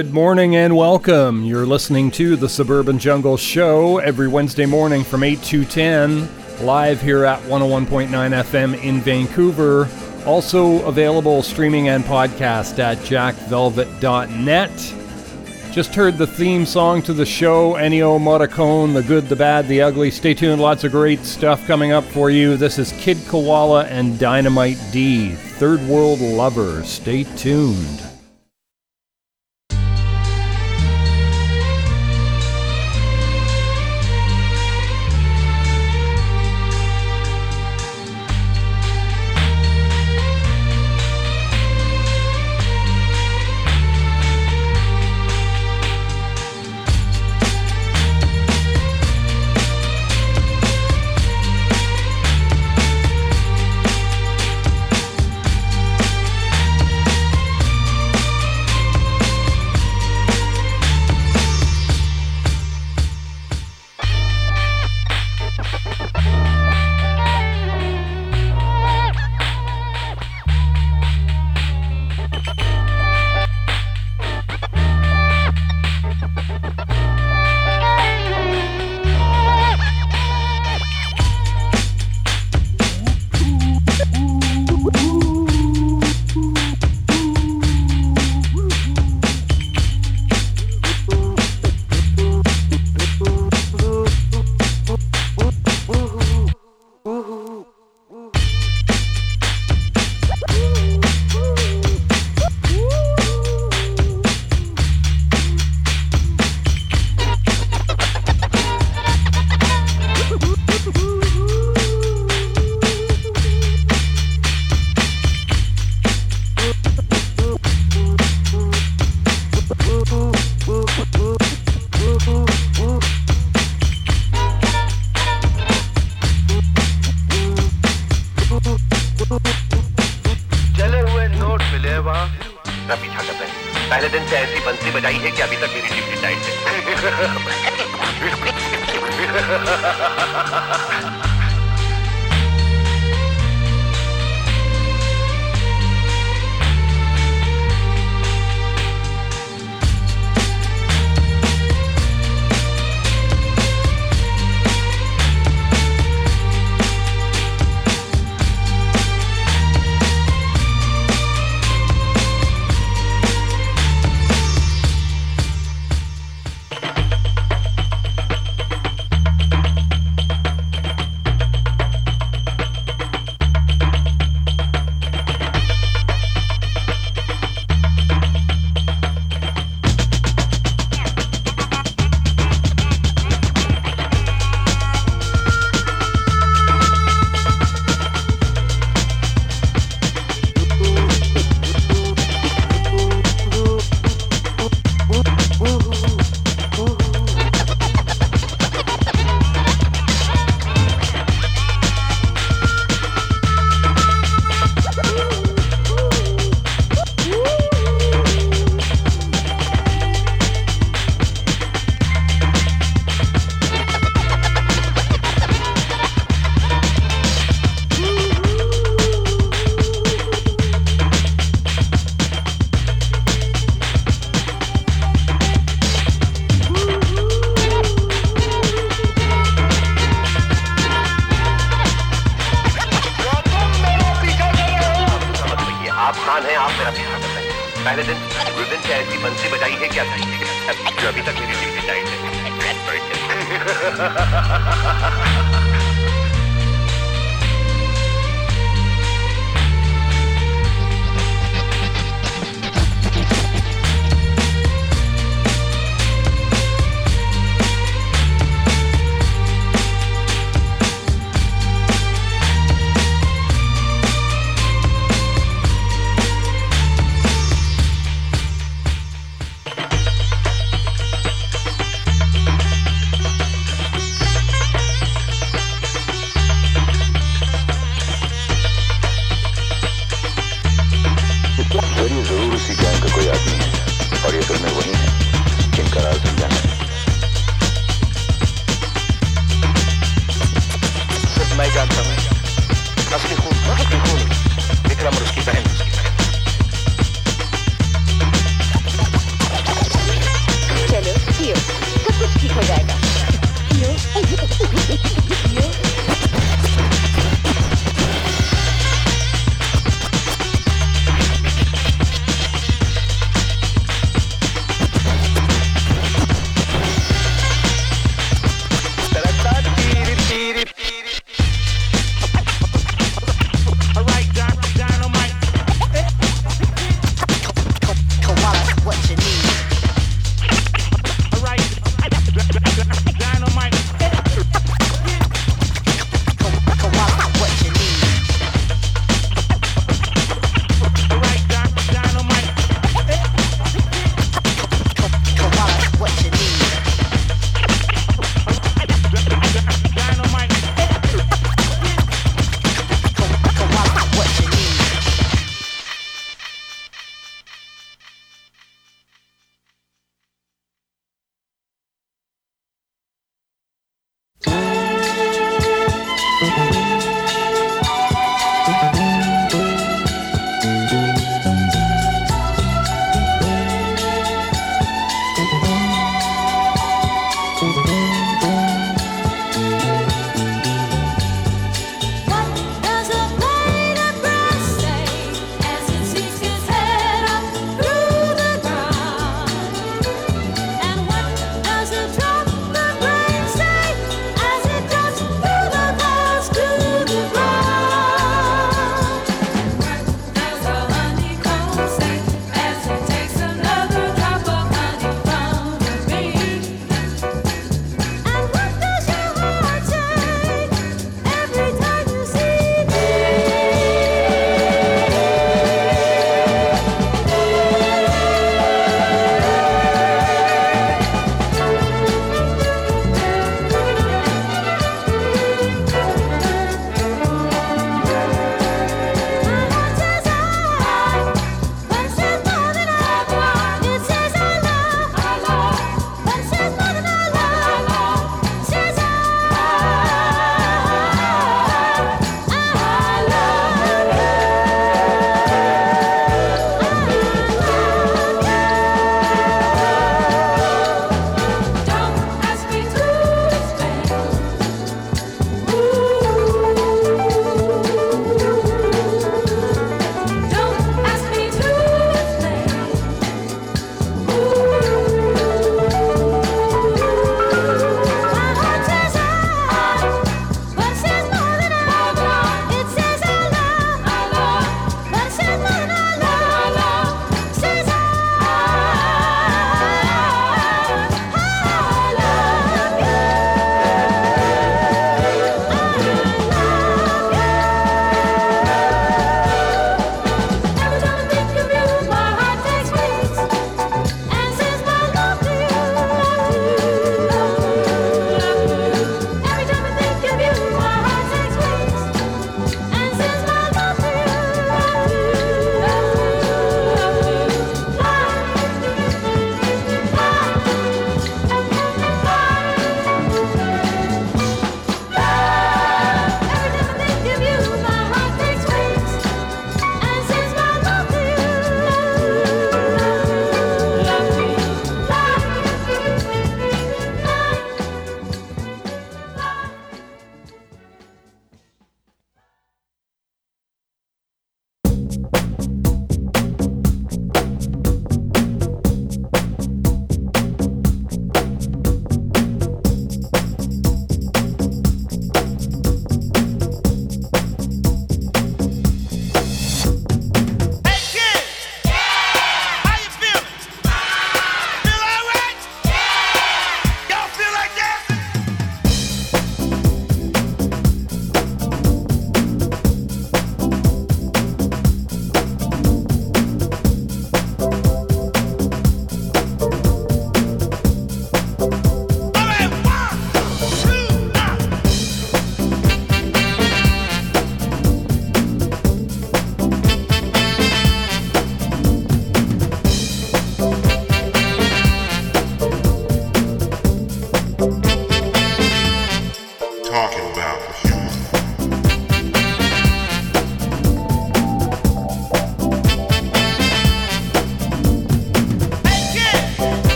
Good morning and welcome. You're listening to the Suburban Jungle Show every Wednesday morning from 8 to 10, live here at 101.9 FM in Vancouver. Also available streaming and podcast at jackvelvet.net. Just heard the theme song to the show, Ennio Morricone, The Good, the Bad, the Ugly. Stay tuned, lots of great stuff coming up for you. This is Kid Koala and Dynamite D, Third World Lover. Stay tuned.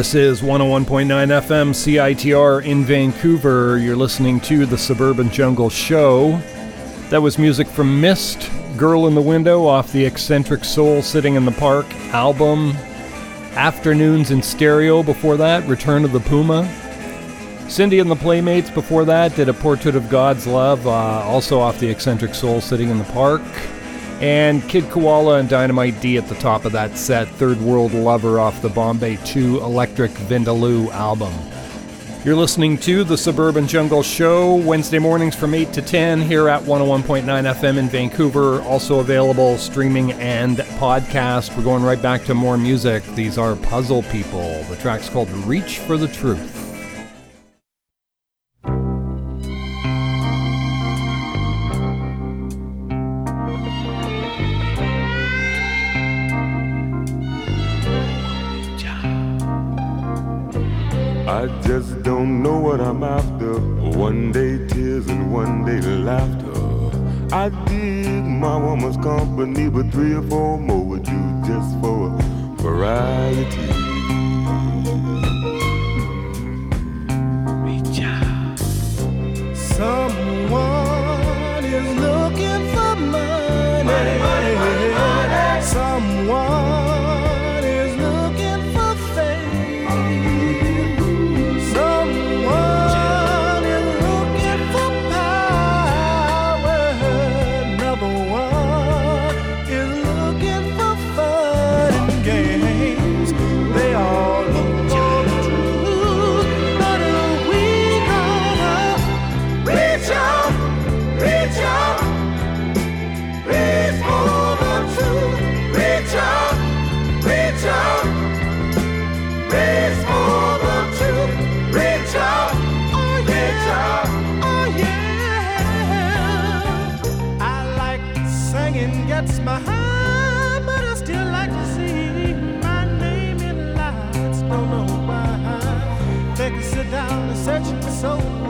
This is 101.9 FM CITR in Vancouver. You're listening to the Suburban Jungle Show. That was music from Mist, Girl in the Window off the Eccentric Soul Sitting in the Park album. Afternoons in Stereo before that, Return of the Puma. Cindy and the Playmates before that did a Portrait of God's Love, uh, also off the Eccentric Soul Sitting in the Park. And Kid Koala and Dynamite D at the top of that set, Third World Lover off the Bombay 2 Electric Vindaloo album. You're listening to the Suburban Jungle Show, Wednesday mornings from 8 to 10 here at 101.9 FM in Vancouver. Also available streaming and podcast. We're going right back to more music. These are Puzzle People. The track's called Reach for the Truth. I dig my woman's company, but three or four more would do just for variety. so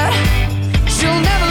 She'll never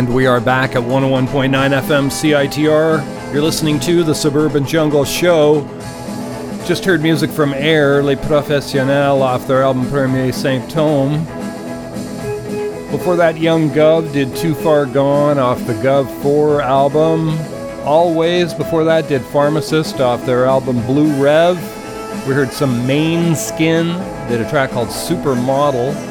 And we are back at 101.9 FM CITR. You're listening to the Suburban Jungle Show. Just heard music from Air, Les Professionnels, off their album Premiers Symptômes. Before that, Young Guv did Too Far Gone off the Guv 4 album. Alvvays, before that, did Pharmacist off their album Blue Rev. We heard some Måneskin, did a track called Supermodel.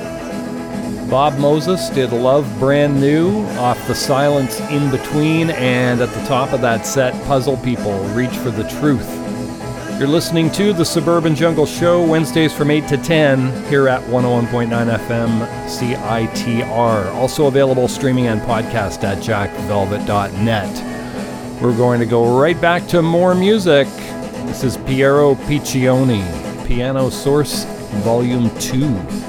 Bob Moses did Love Brand New off the Silence in Between, and at the top of that set, Puzzle People Reach for the Truth. You're listening to the Suburban Jungle Show, Wednesdays from 8 to 10, here at 101.9 FM CITR. Also available streaming and podcast at jackvelvet.net. We're going to go right back to more music. This is Piero Piccioni, Piano Source Volume 2.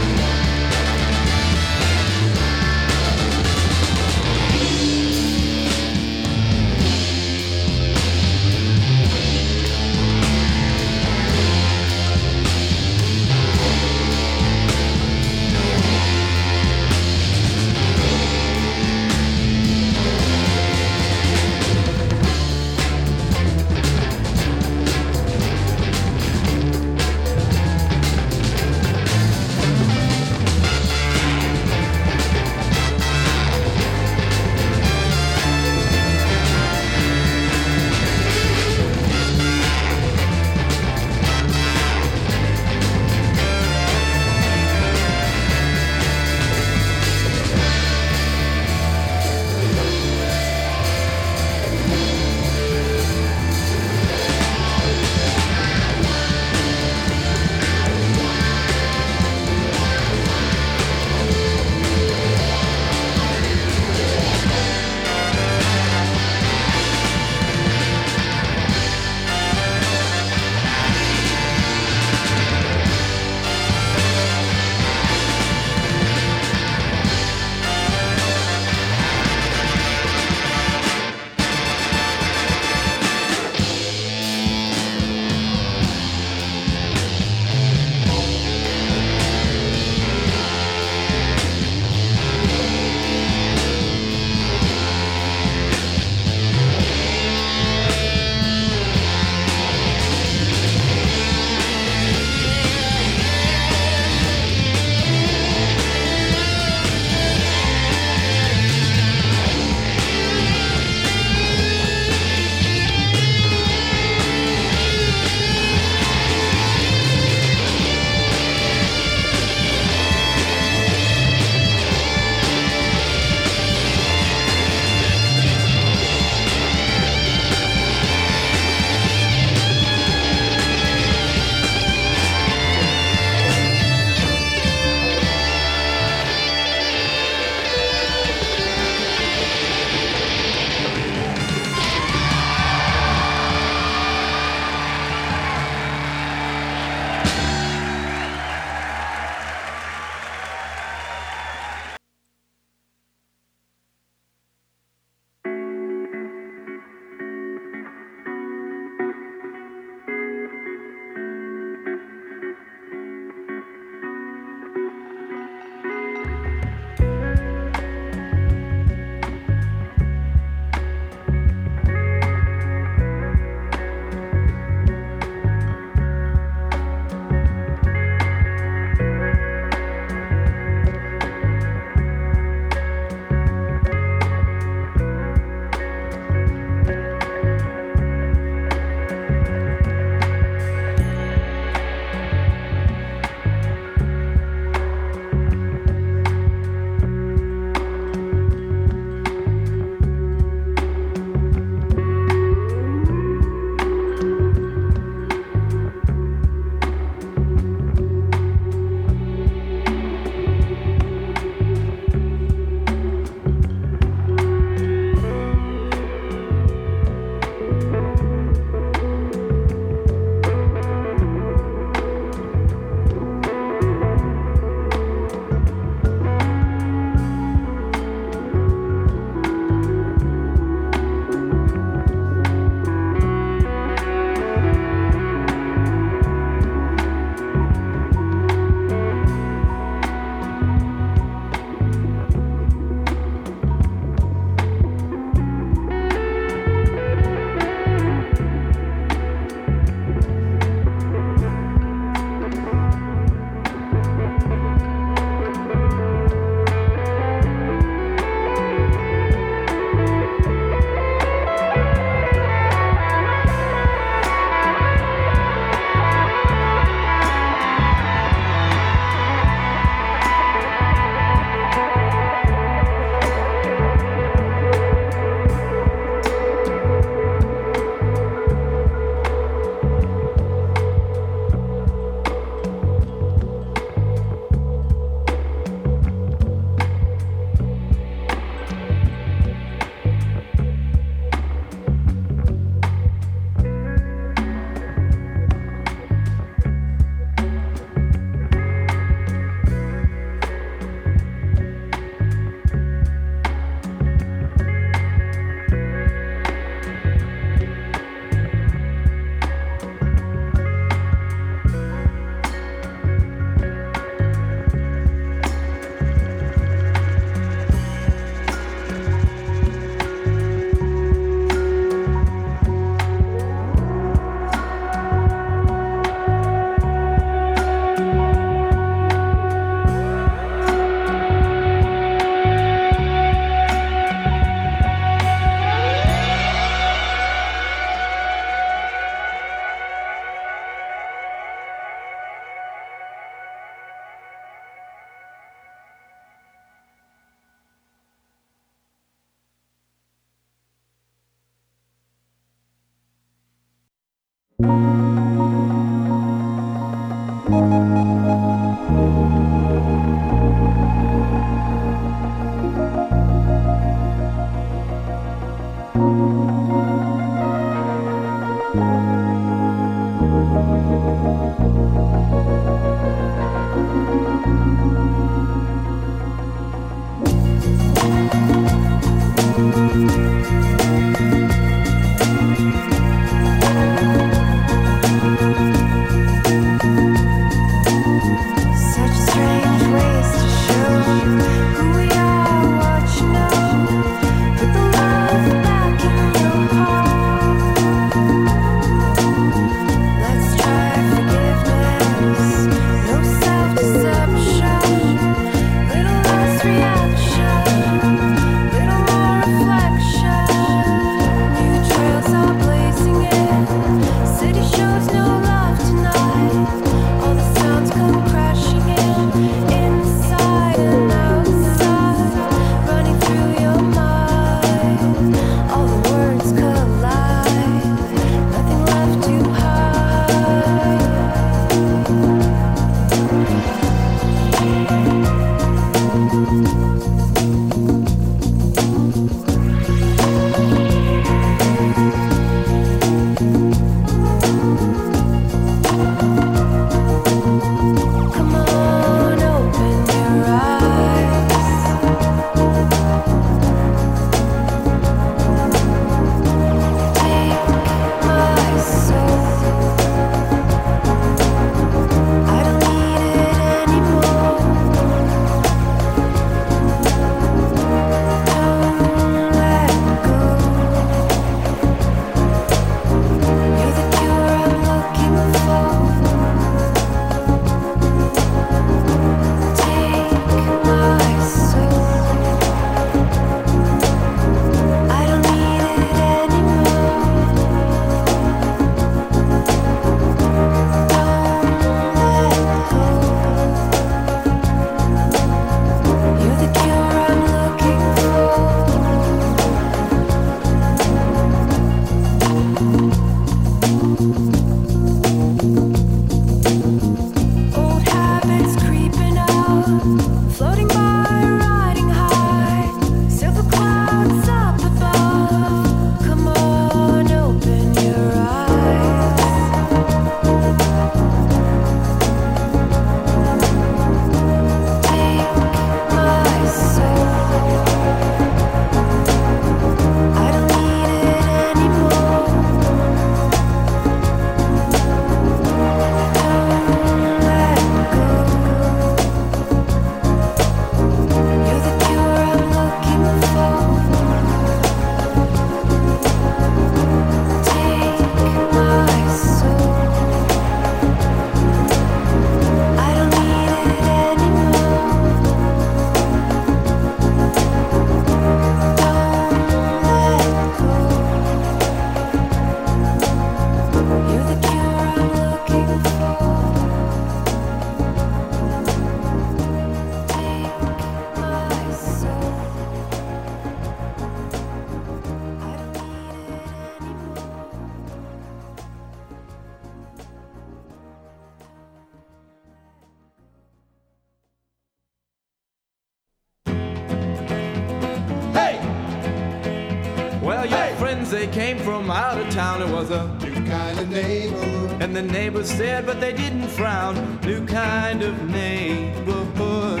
The neighbors stared, but they didn't frown. New kind of neighborhood.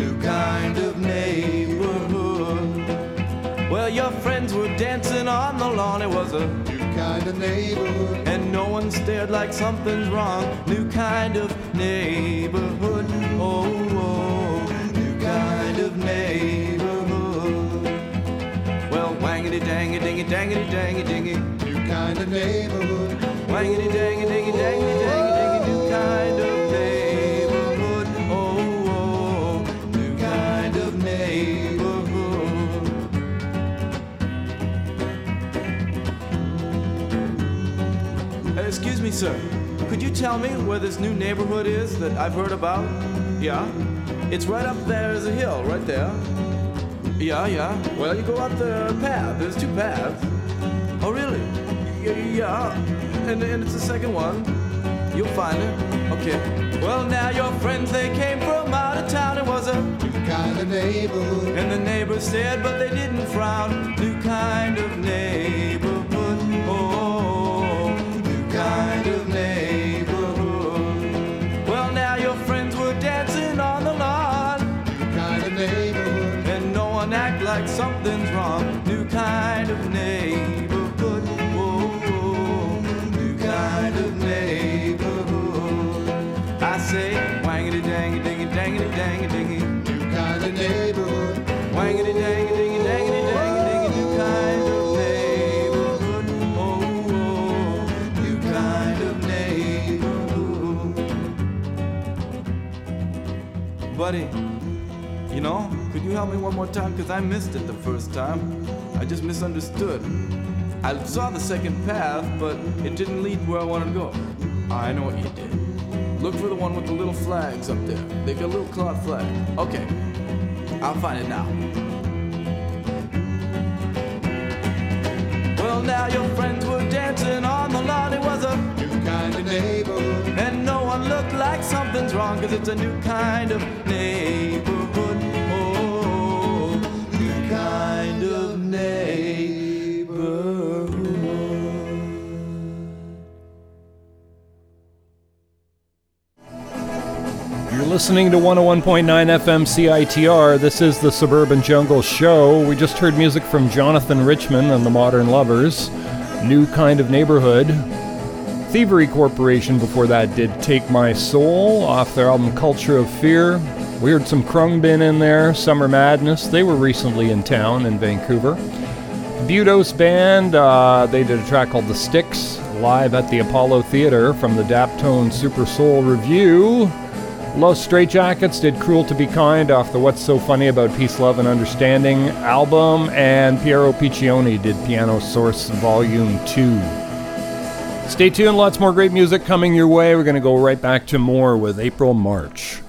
New kind of neighborhood. Well, your friends were dancing on the lawn. It was a New kind of neighborhood. and no one stared like something's wrong. New kind of neighborhood. Oh, oh, new kind of neighborhood. Well, wangity dangy dingy dangity dangy dingy. New kind of neighborhood. Tell me where this new neighborhood is that I've heard about? Yeah? It's right up there as a hill, right there. Yeah, yeah. Well, you go up the path. There's two paths. Oh, really? Y- Yeah. And, and it's the second one. You'll find it. Okay. Well, now your friends, they came from out of town. It was a New kind of neighborhood. and the neighbors said, but they didn't frown. New kind of neighborhood. Say, wangity dangy dingy dangity dangy dingy. New kind of neighborhood. Wangity dangy dingy dangity dangy dingy new kind of neighborhood. Oh, oh, oh. new kind of neighborhood. Buddy, you know, could you help me one more time? Because I missed it the first time. I just misunderstood. I saw the second path, but it didn't lead where I wanted to go. I know what you. Look for the one with the little flags up there. They got a little cloth flag. Okay, I'll find it now. Well, now your friends were dancing on the lawn. It was a New kind of neighborhood. and no one looked like something's wrong, cause it's a new kind of neighborhood. Oh, new kind of neighborhood. Listening to 101.9 FM CITR. This is the Suburban Jungle Show. We just heard music from Jonathan Richman and the Modern Lovers. New Kind of Neighborhood. Thievery Corporation before that did Take My Soul off their album Culture of Fear. We heard some Khruangbin in there, Summer Madness. They were recently in town in Vancouver. Budos Band, uh, they did a track called The Sticks live at the Apollo Theater from the Daptone Super Soul Revue. Los Straitjackets did Cruel to Be Kind off the What's So Funny About Peace, Love, and Understanding album, and Piero Piccioni did Piano Source Volume 2. Stay tuned, lots more great music coming your way. We're going to go right back to more with April March.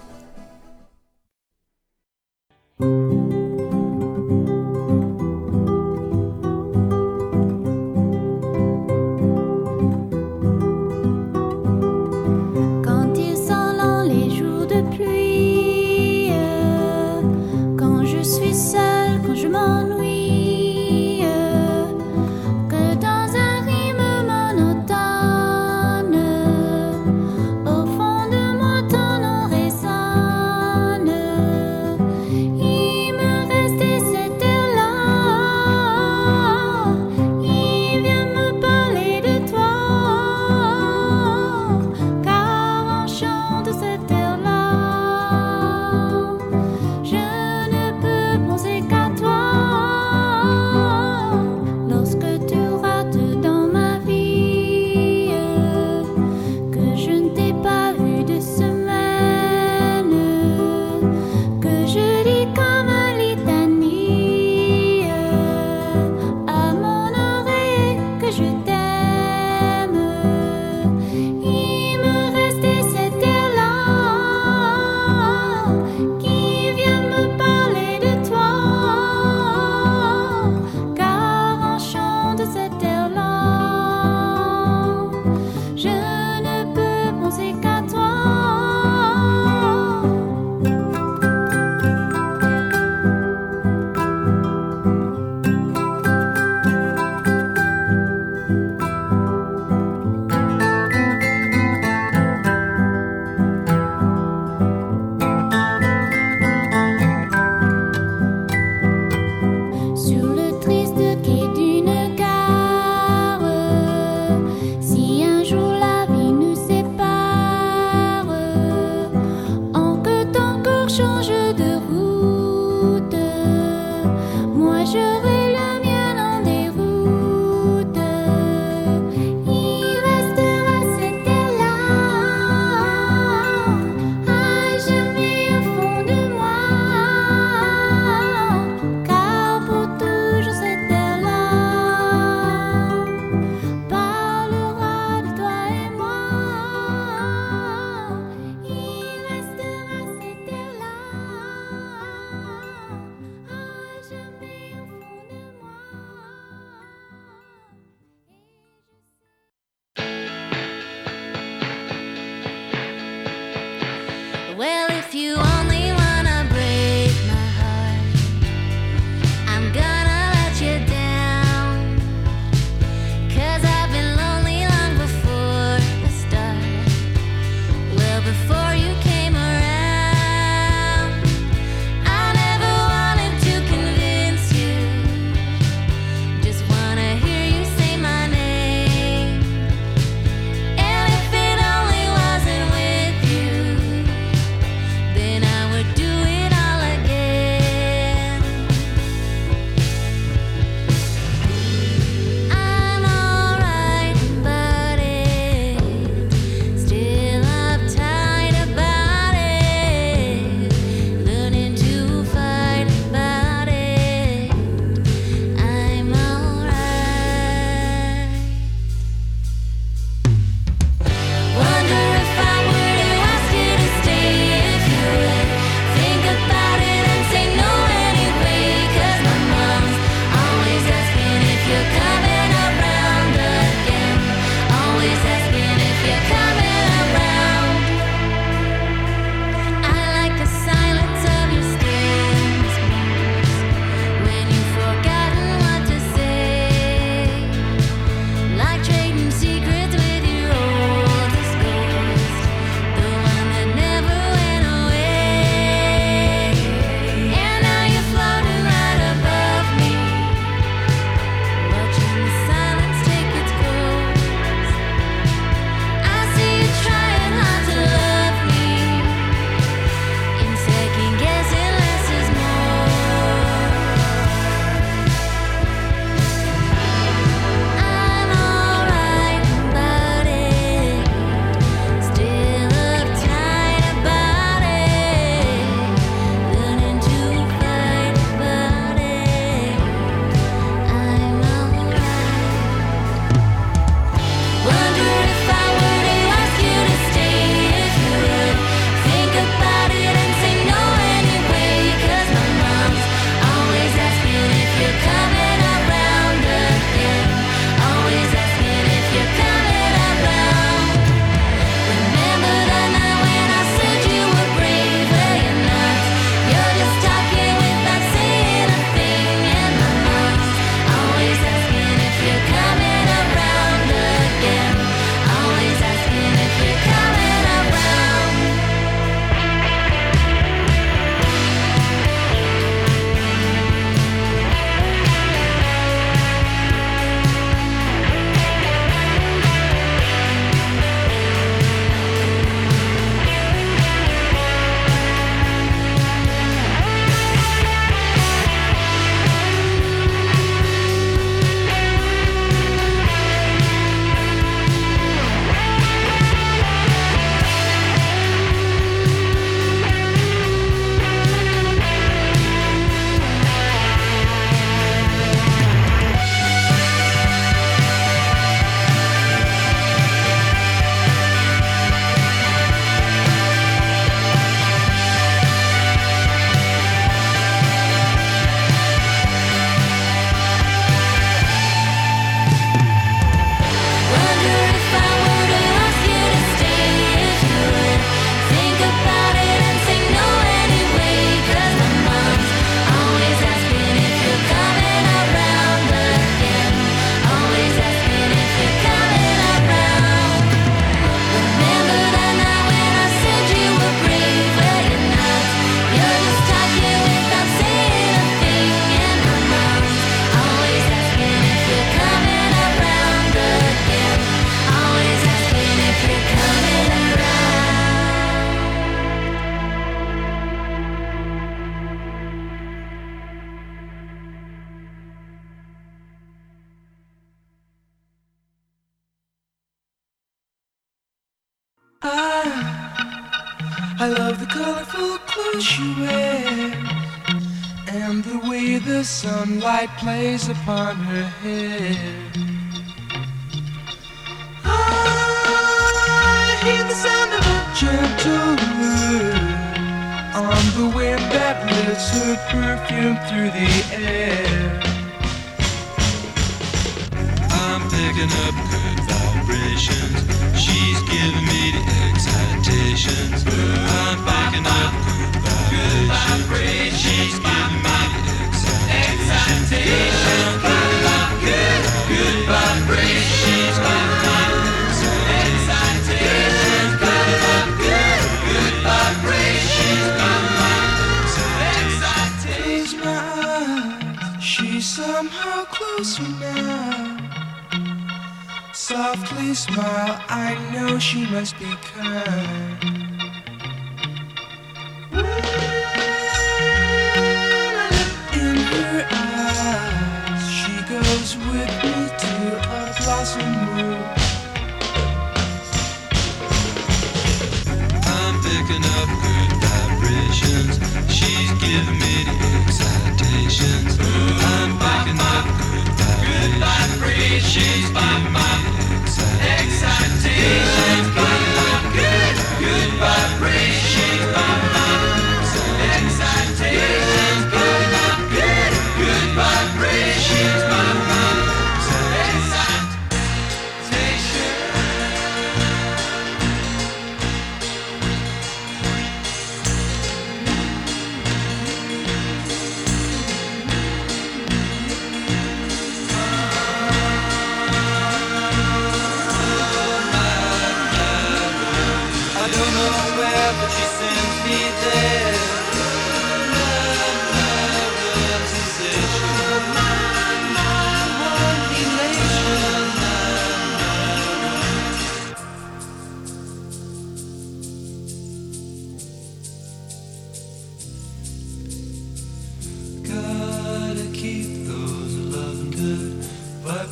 Plays upon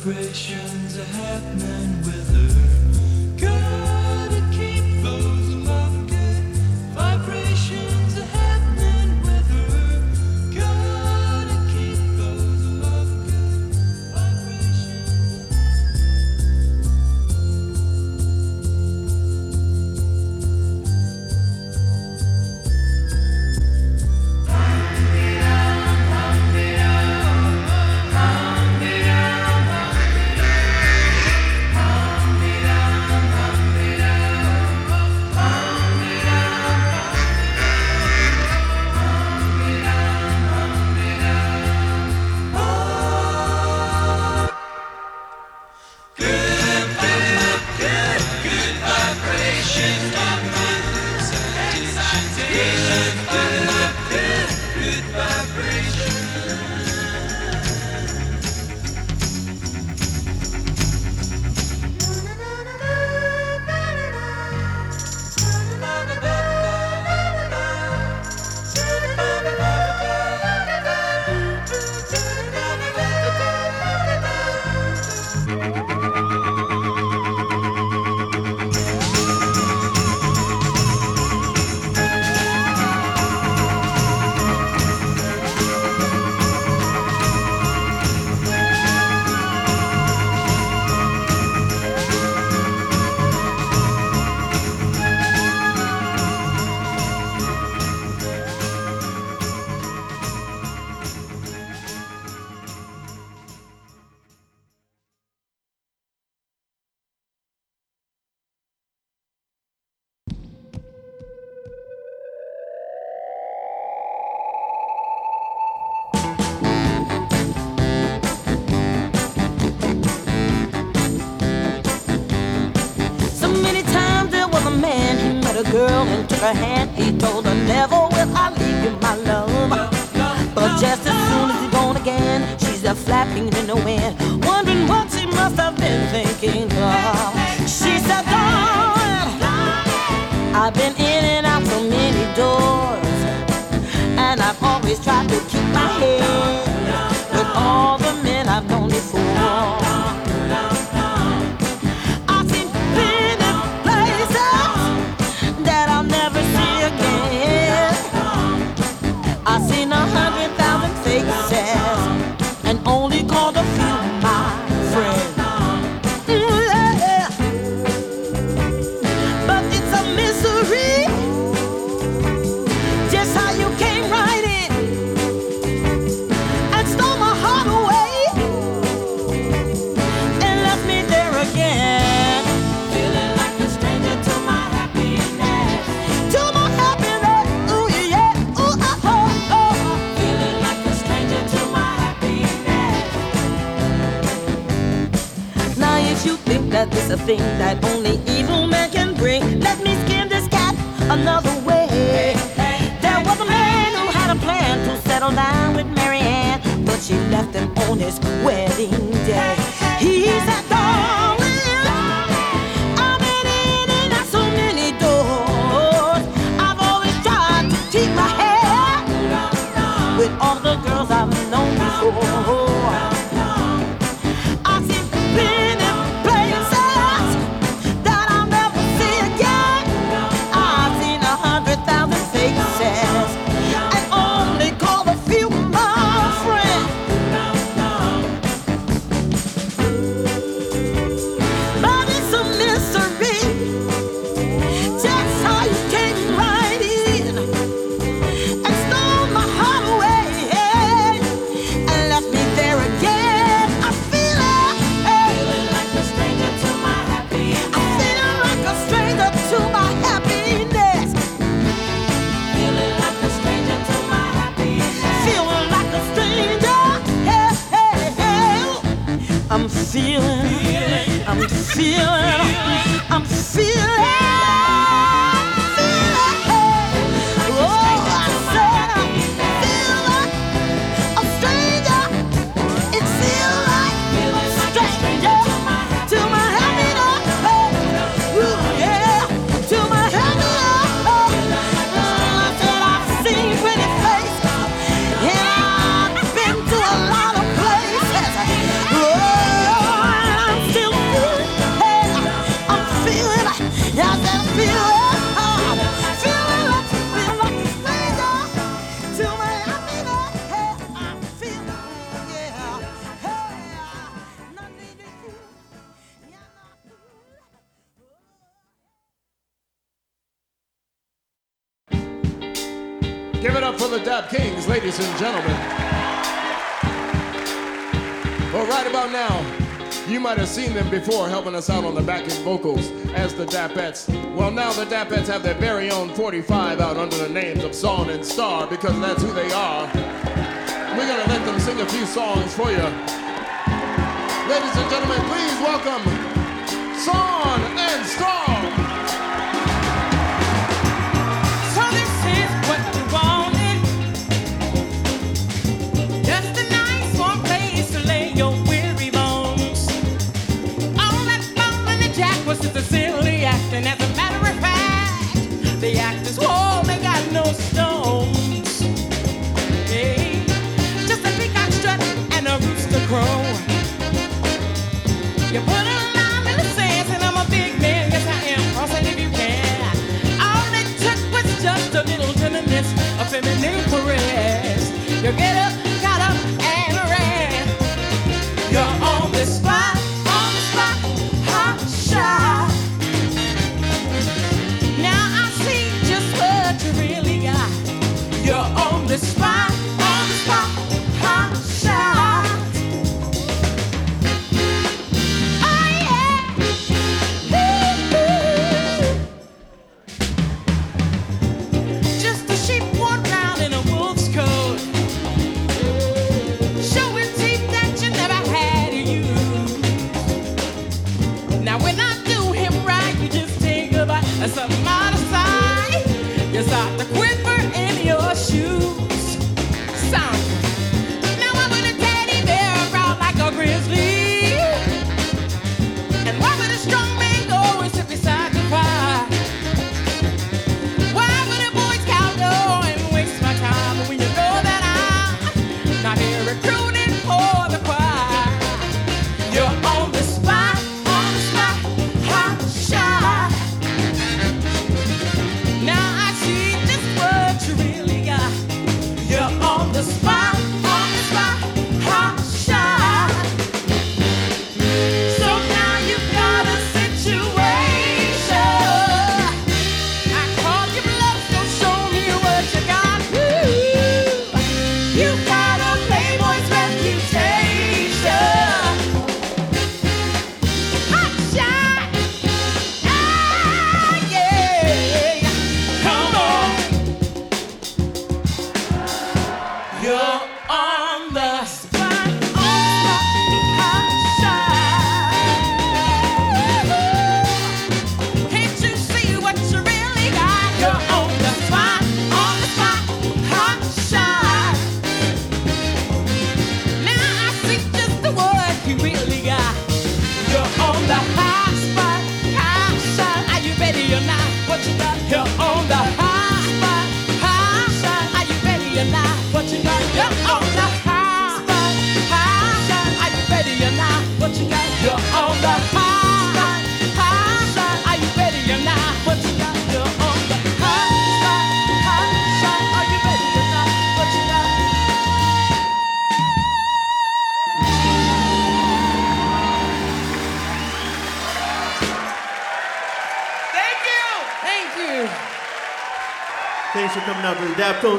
vibrations a happening with keep my head. ladies and gentlemen. Well, right about now, you might have seen them before helping us out on the backing vocals as the Dapettes. Well, now the Dapettes have their very own 45 out under the names of Saun and Starr because that's who they are. We're gonna let them sing a few songs for you. Ladies and gentlemen, please welcome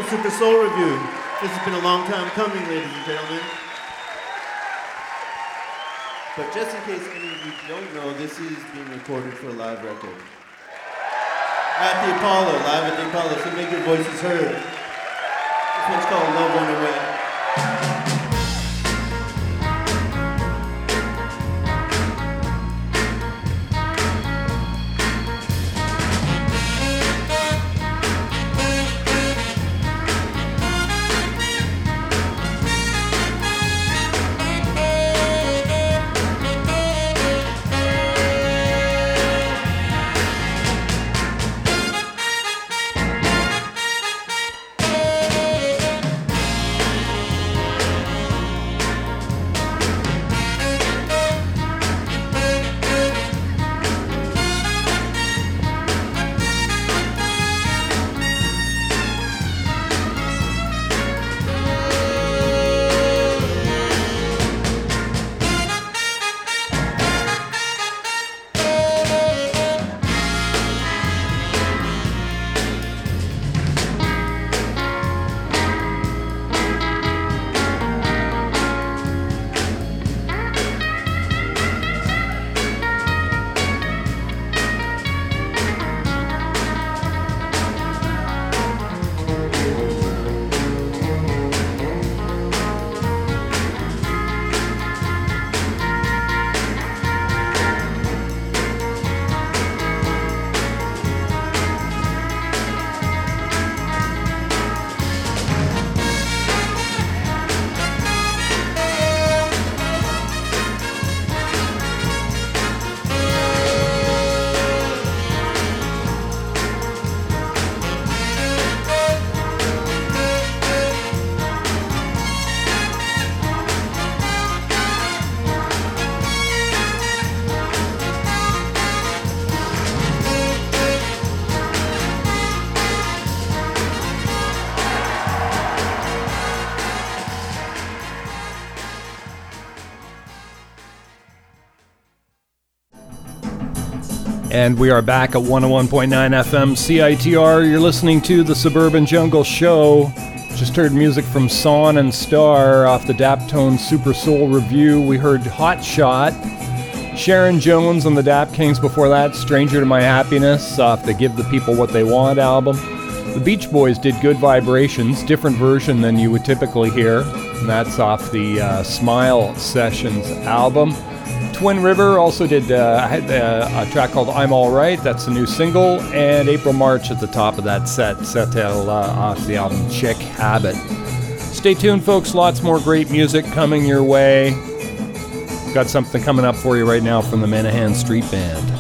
for the Super Soul Revue. This has been a long time coming, ladies and gentlemen. But just in case any of you don't know, this is being recorded for a live record. At the Apollo, live at the Apollo, so make your voices heard. This one's called Love Went Away. And we are back at 101.9 FM CITR. You're listening to the Suburban Jungle Show. Just heard music from Saun and Starr off the Daptone Super Soul revue. We heard Hot Shot. Sharon Jones and the Dap Kings before that, Stranger to My Happiness off the Give the People What They Want album. The Beach Boys did Good Vibrations, different version than you would typically hear. And that's off the uh, Smile Sessions album. Twin River also did uh, uh, a track called I'm Alright, that's a new single, and April March at the top of that set, Setel uh, off the album Chick Habit. Stay tuned, folks, lots more great music coming your way. Got something coming up for you right now from the Menahan Street Band.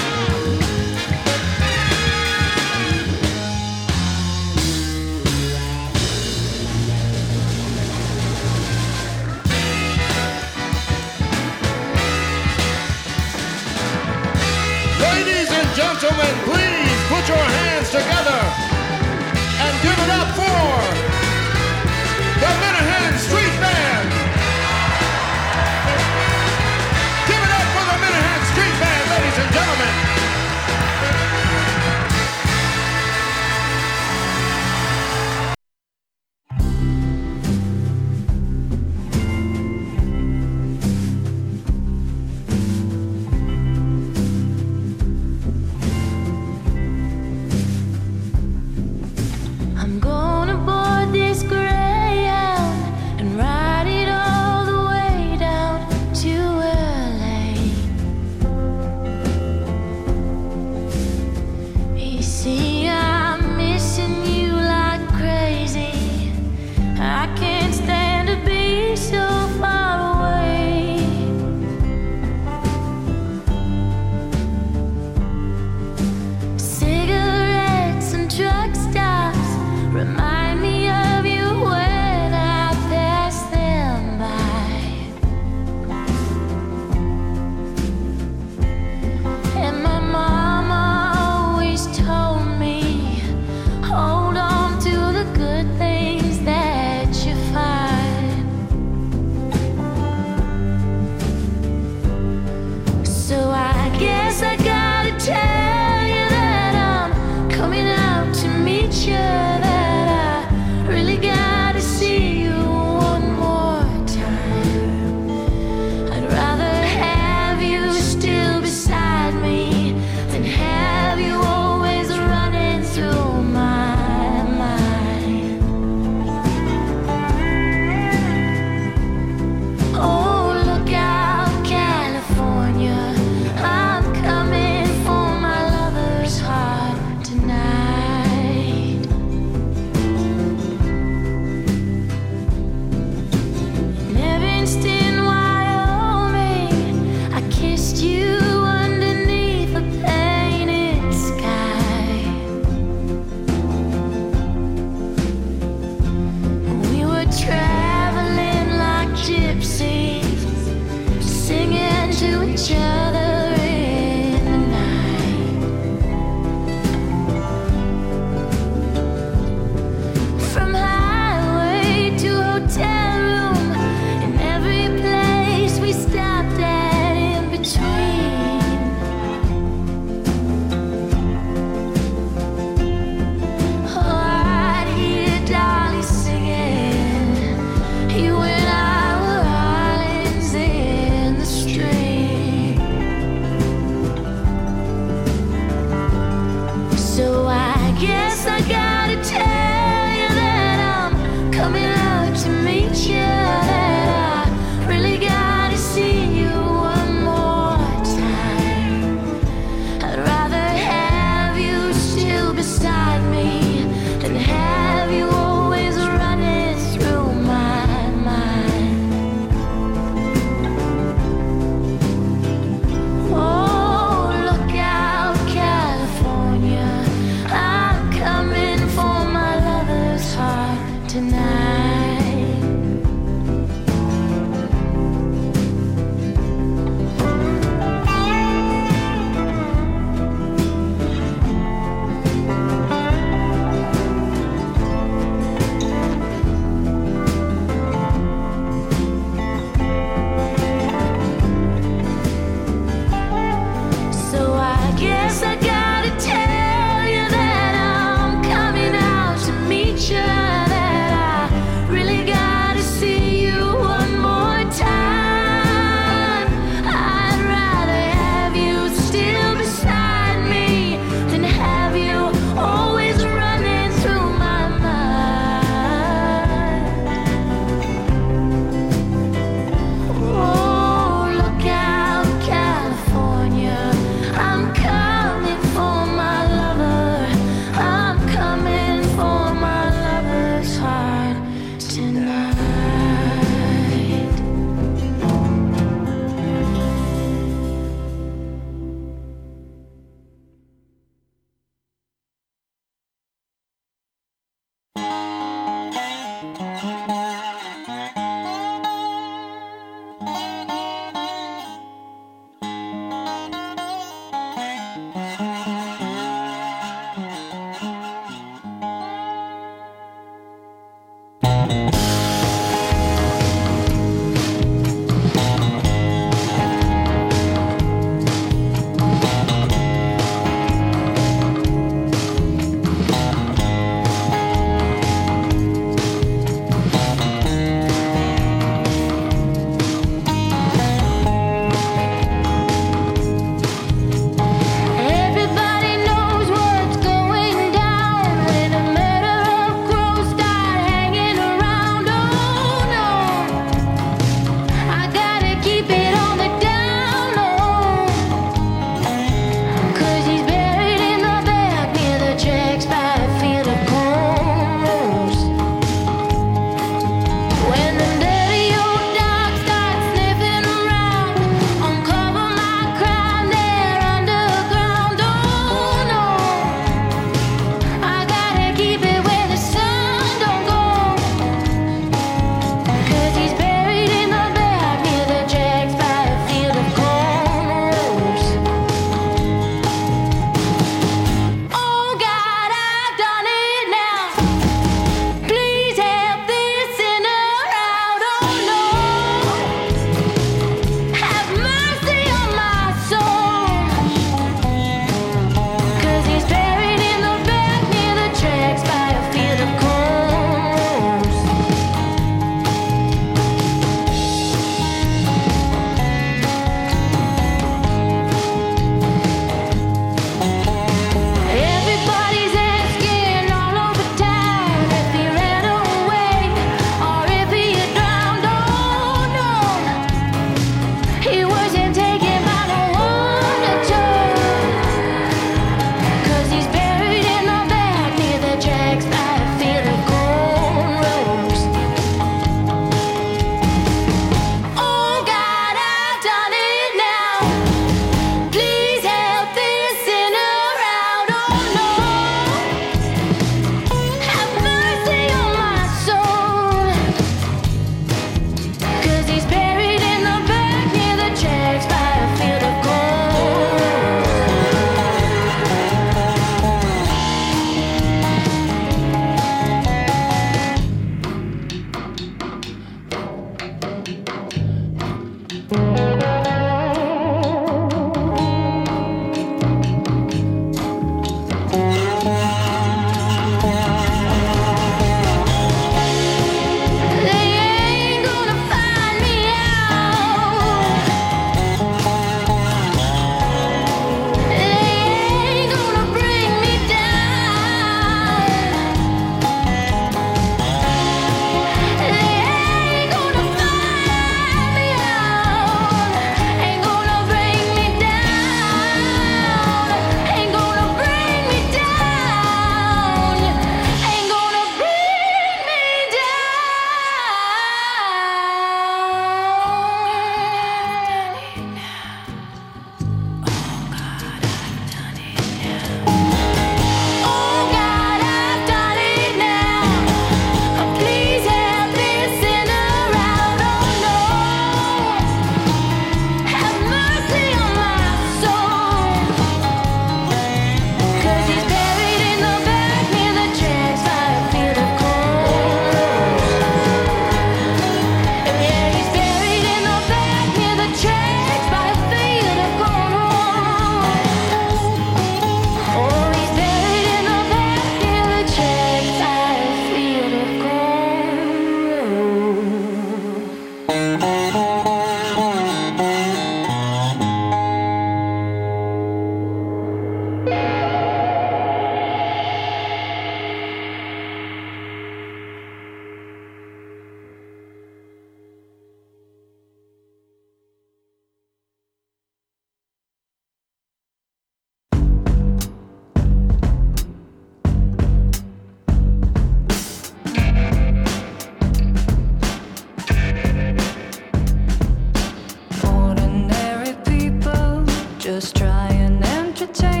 just try and entertain.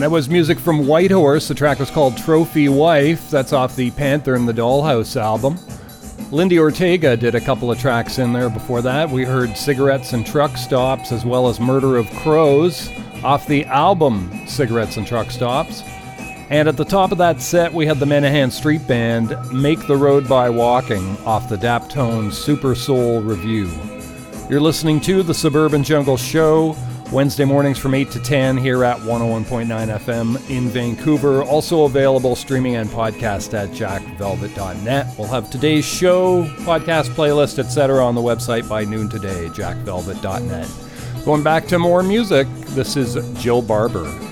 And that was music from Whitehorse. The track was called Trophy Wife. That's off the Panther and the Dollhouse album. Lindi Ortega did a couple of tracks in there before that. We heard Cigarettes and Truck Stops as well as Murder of Crows off the album Cigarettes and Truck Stops. And at the top of that set, we had the Menahan Street Band Make the Road by Walking off the Daptone Super Soul Revue. You're listening to The Suburban Jungle Show. Wednesday mornings from 8 to 10 here at 101.9 FM in Vancouver. Also available streaming and podcast at jackvelvet.net. We'll have today's show, podcast playlist, etc. on the website by noon today, jackvelvet.net. Going back to more music, this is Jill Barber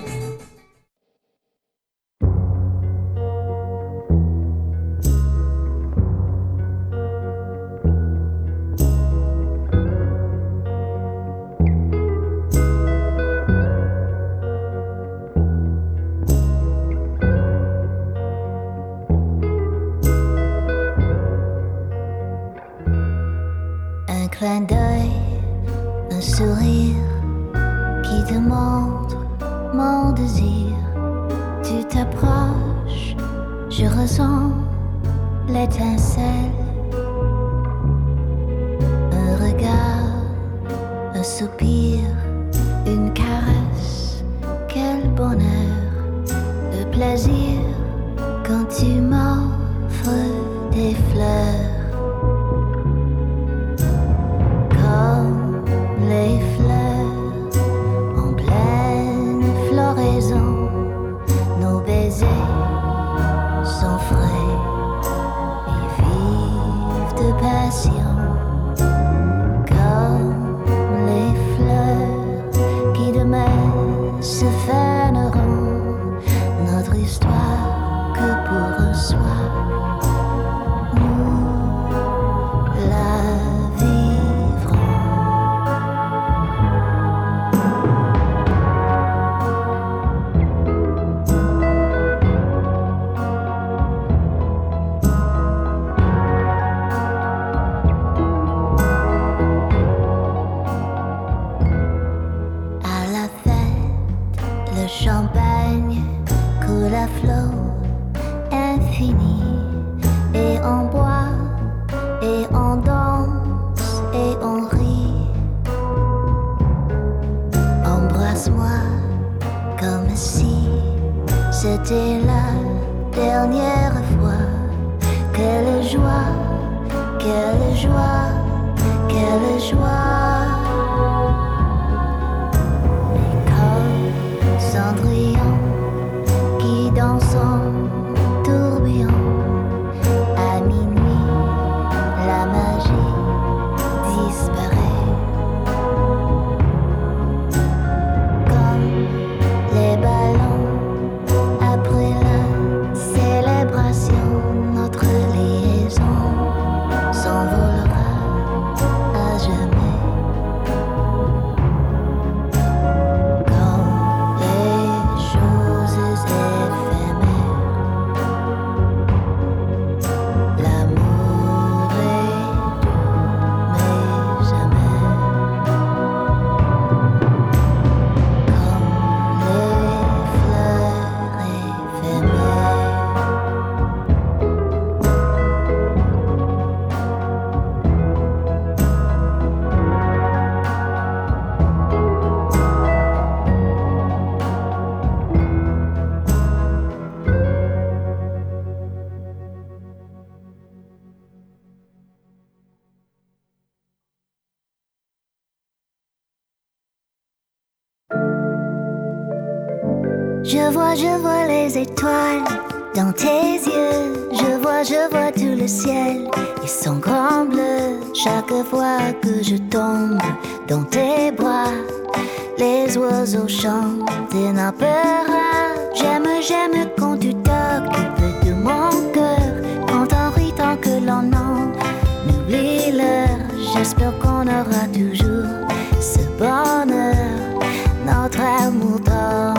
dans tes bras. Les oiseaux chantent et n'appellera. J'aime, j'aime quand tu t'occupes de mon cœur. Quand on rit tant que l'on en oublie l'heure. J'espère qu'on aura toujours ce bonheur. Notre amour dort.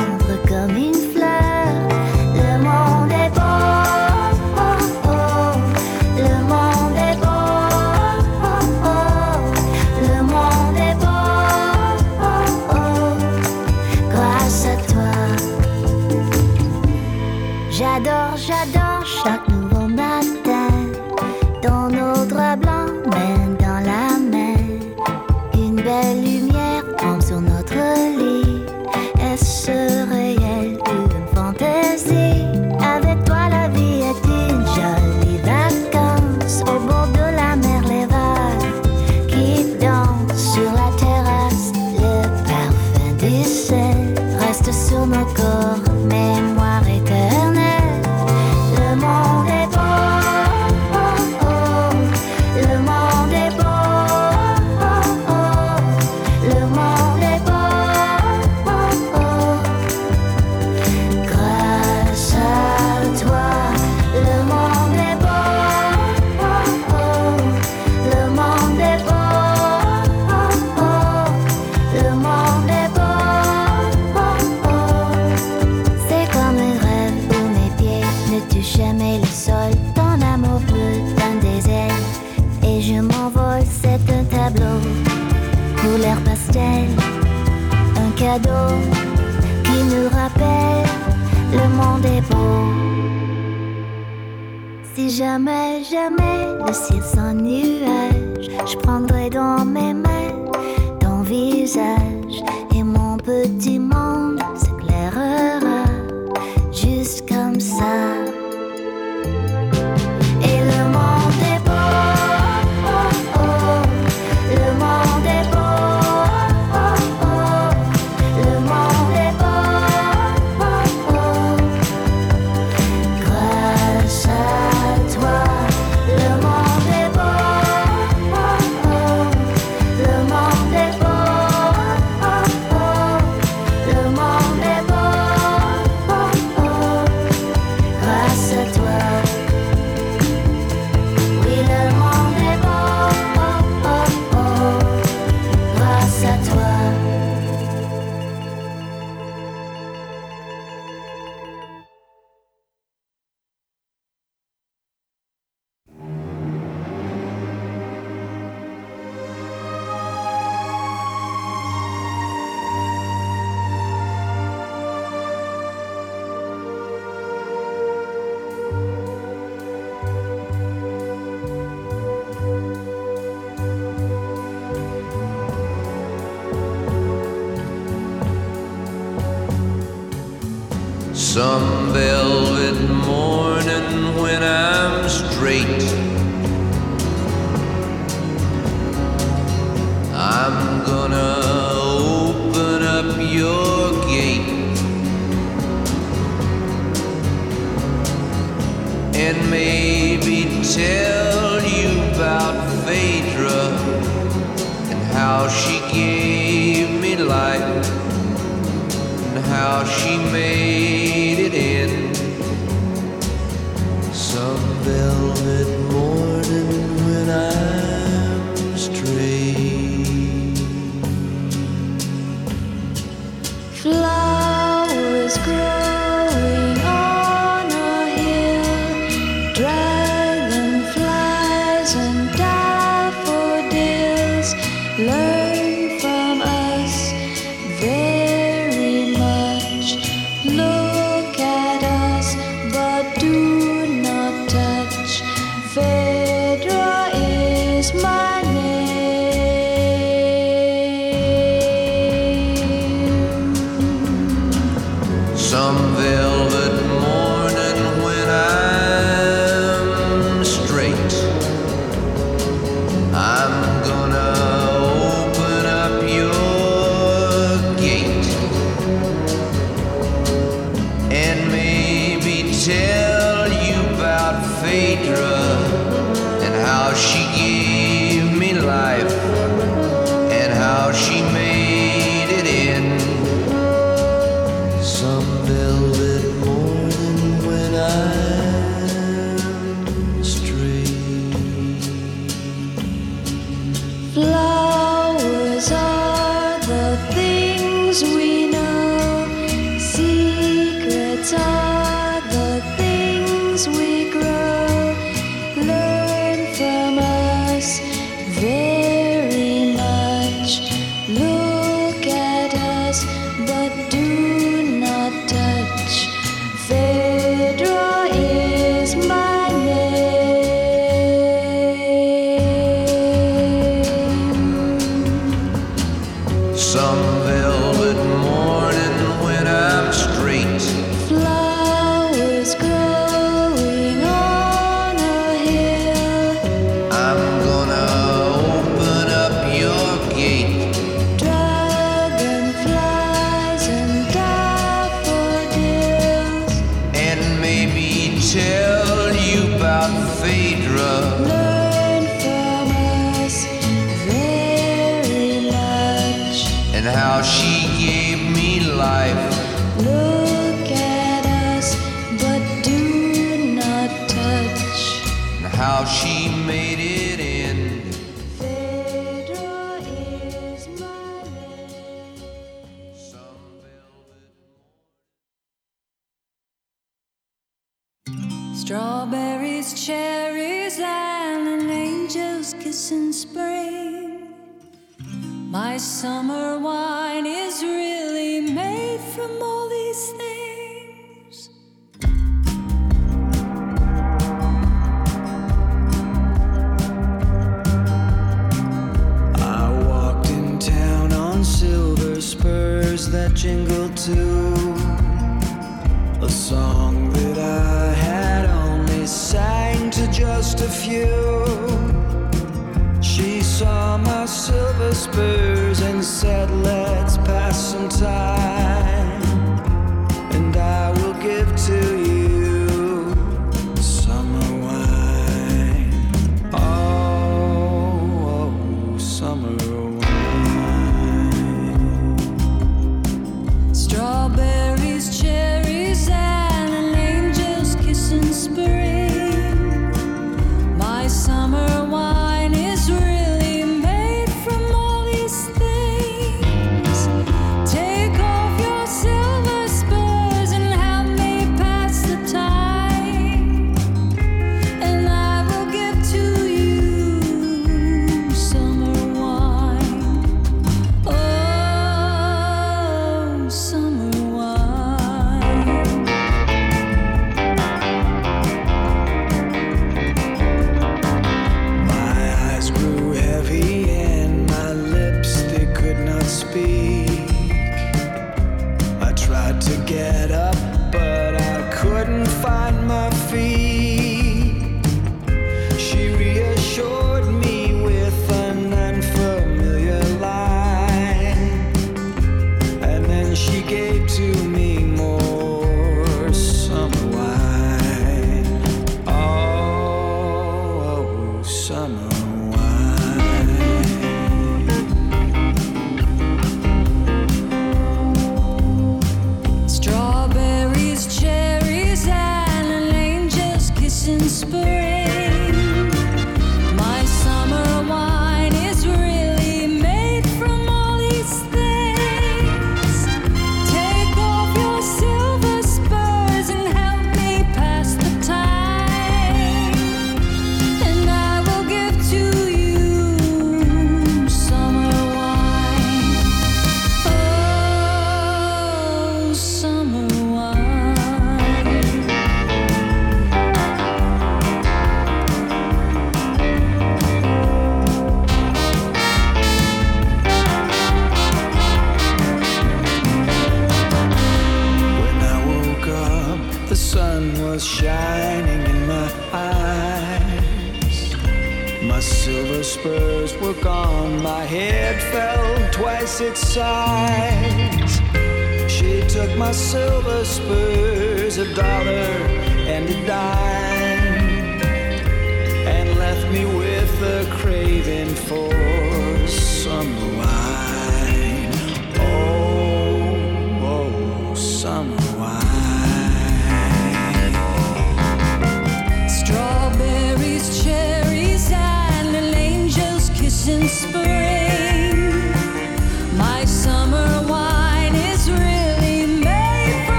It's on you. how she gave me life and how she made it in. Some velvet summer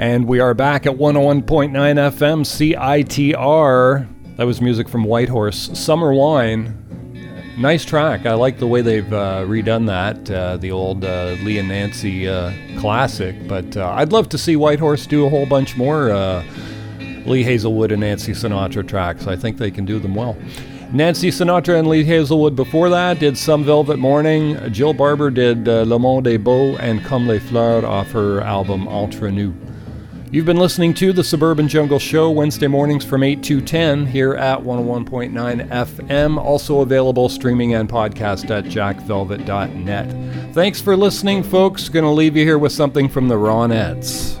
And we are back at 101.9 FM CITR. That was music from Whitehorse. Summer Wine. Nice track. I like the way they've uh, redone that, uh, the old uh, Lee and Nancy uh, classic. But uh, I'd love to see Whitehorse do a whole bunch more uh, Lee Hazlewood and Nancy Sinatra tracks. I think they can do them well. Nancy Sinatra and Lee Hazlewood before that did Some Velvet Morning. Jill Barber did Le Monde est Beau and Comme les Fleurs off her album Entre Nous. You've been listening to the Suburban Jungle Show Wednesday mornings from 8 to 10 here at 101.9 FM, also available streaming and podcast at jackvelvet.net. Thanks for listening, folks. Gonna leave you here with something from the Ronettes.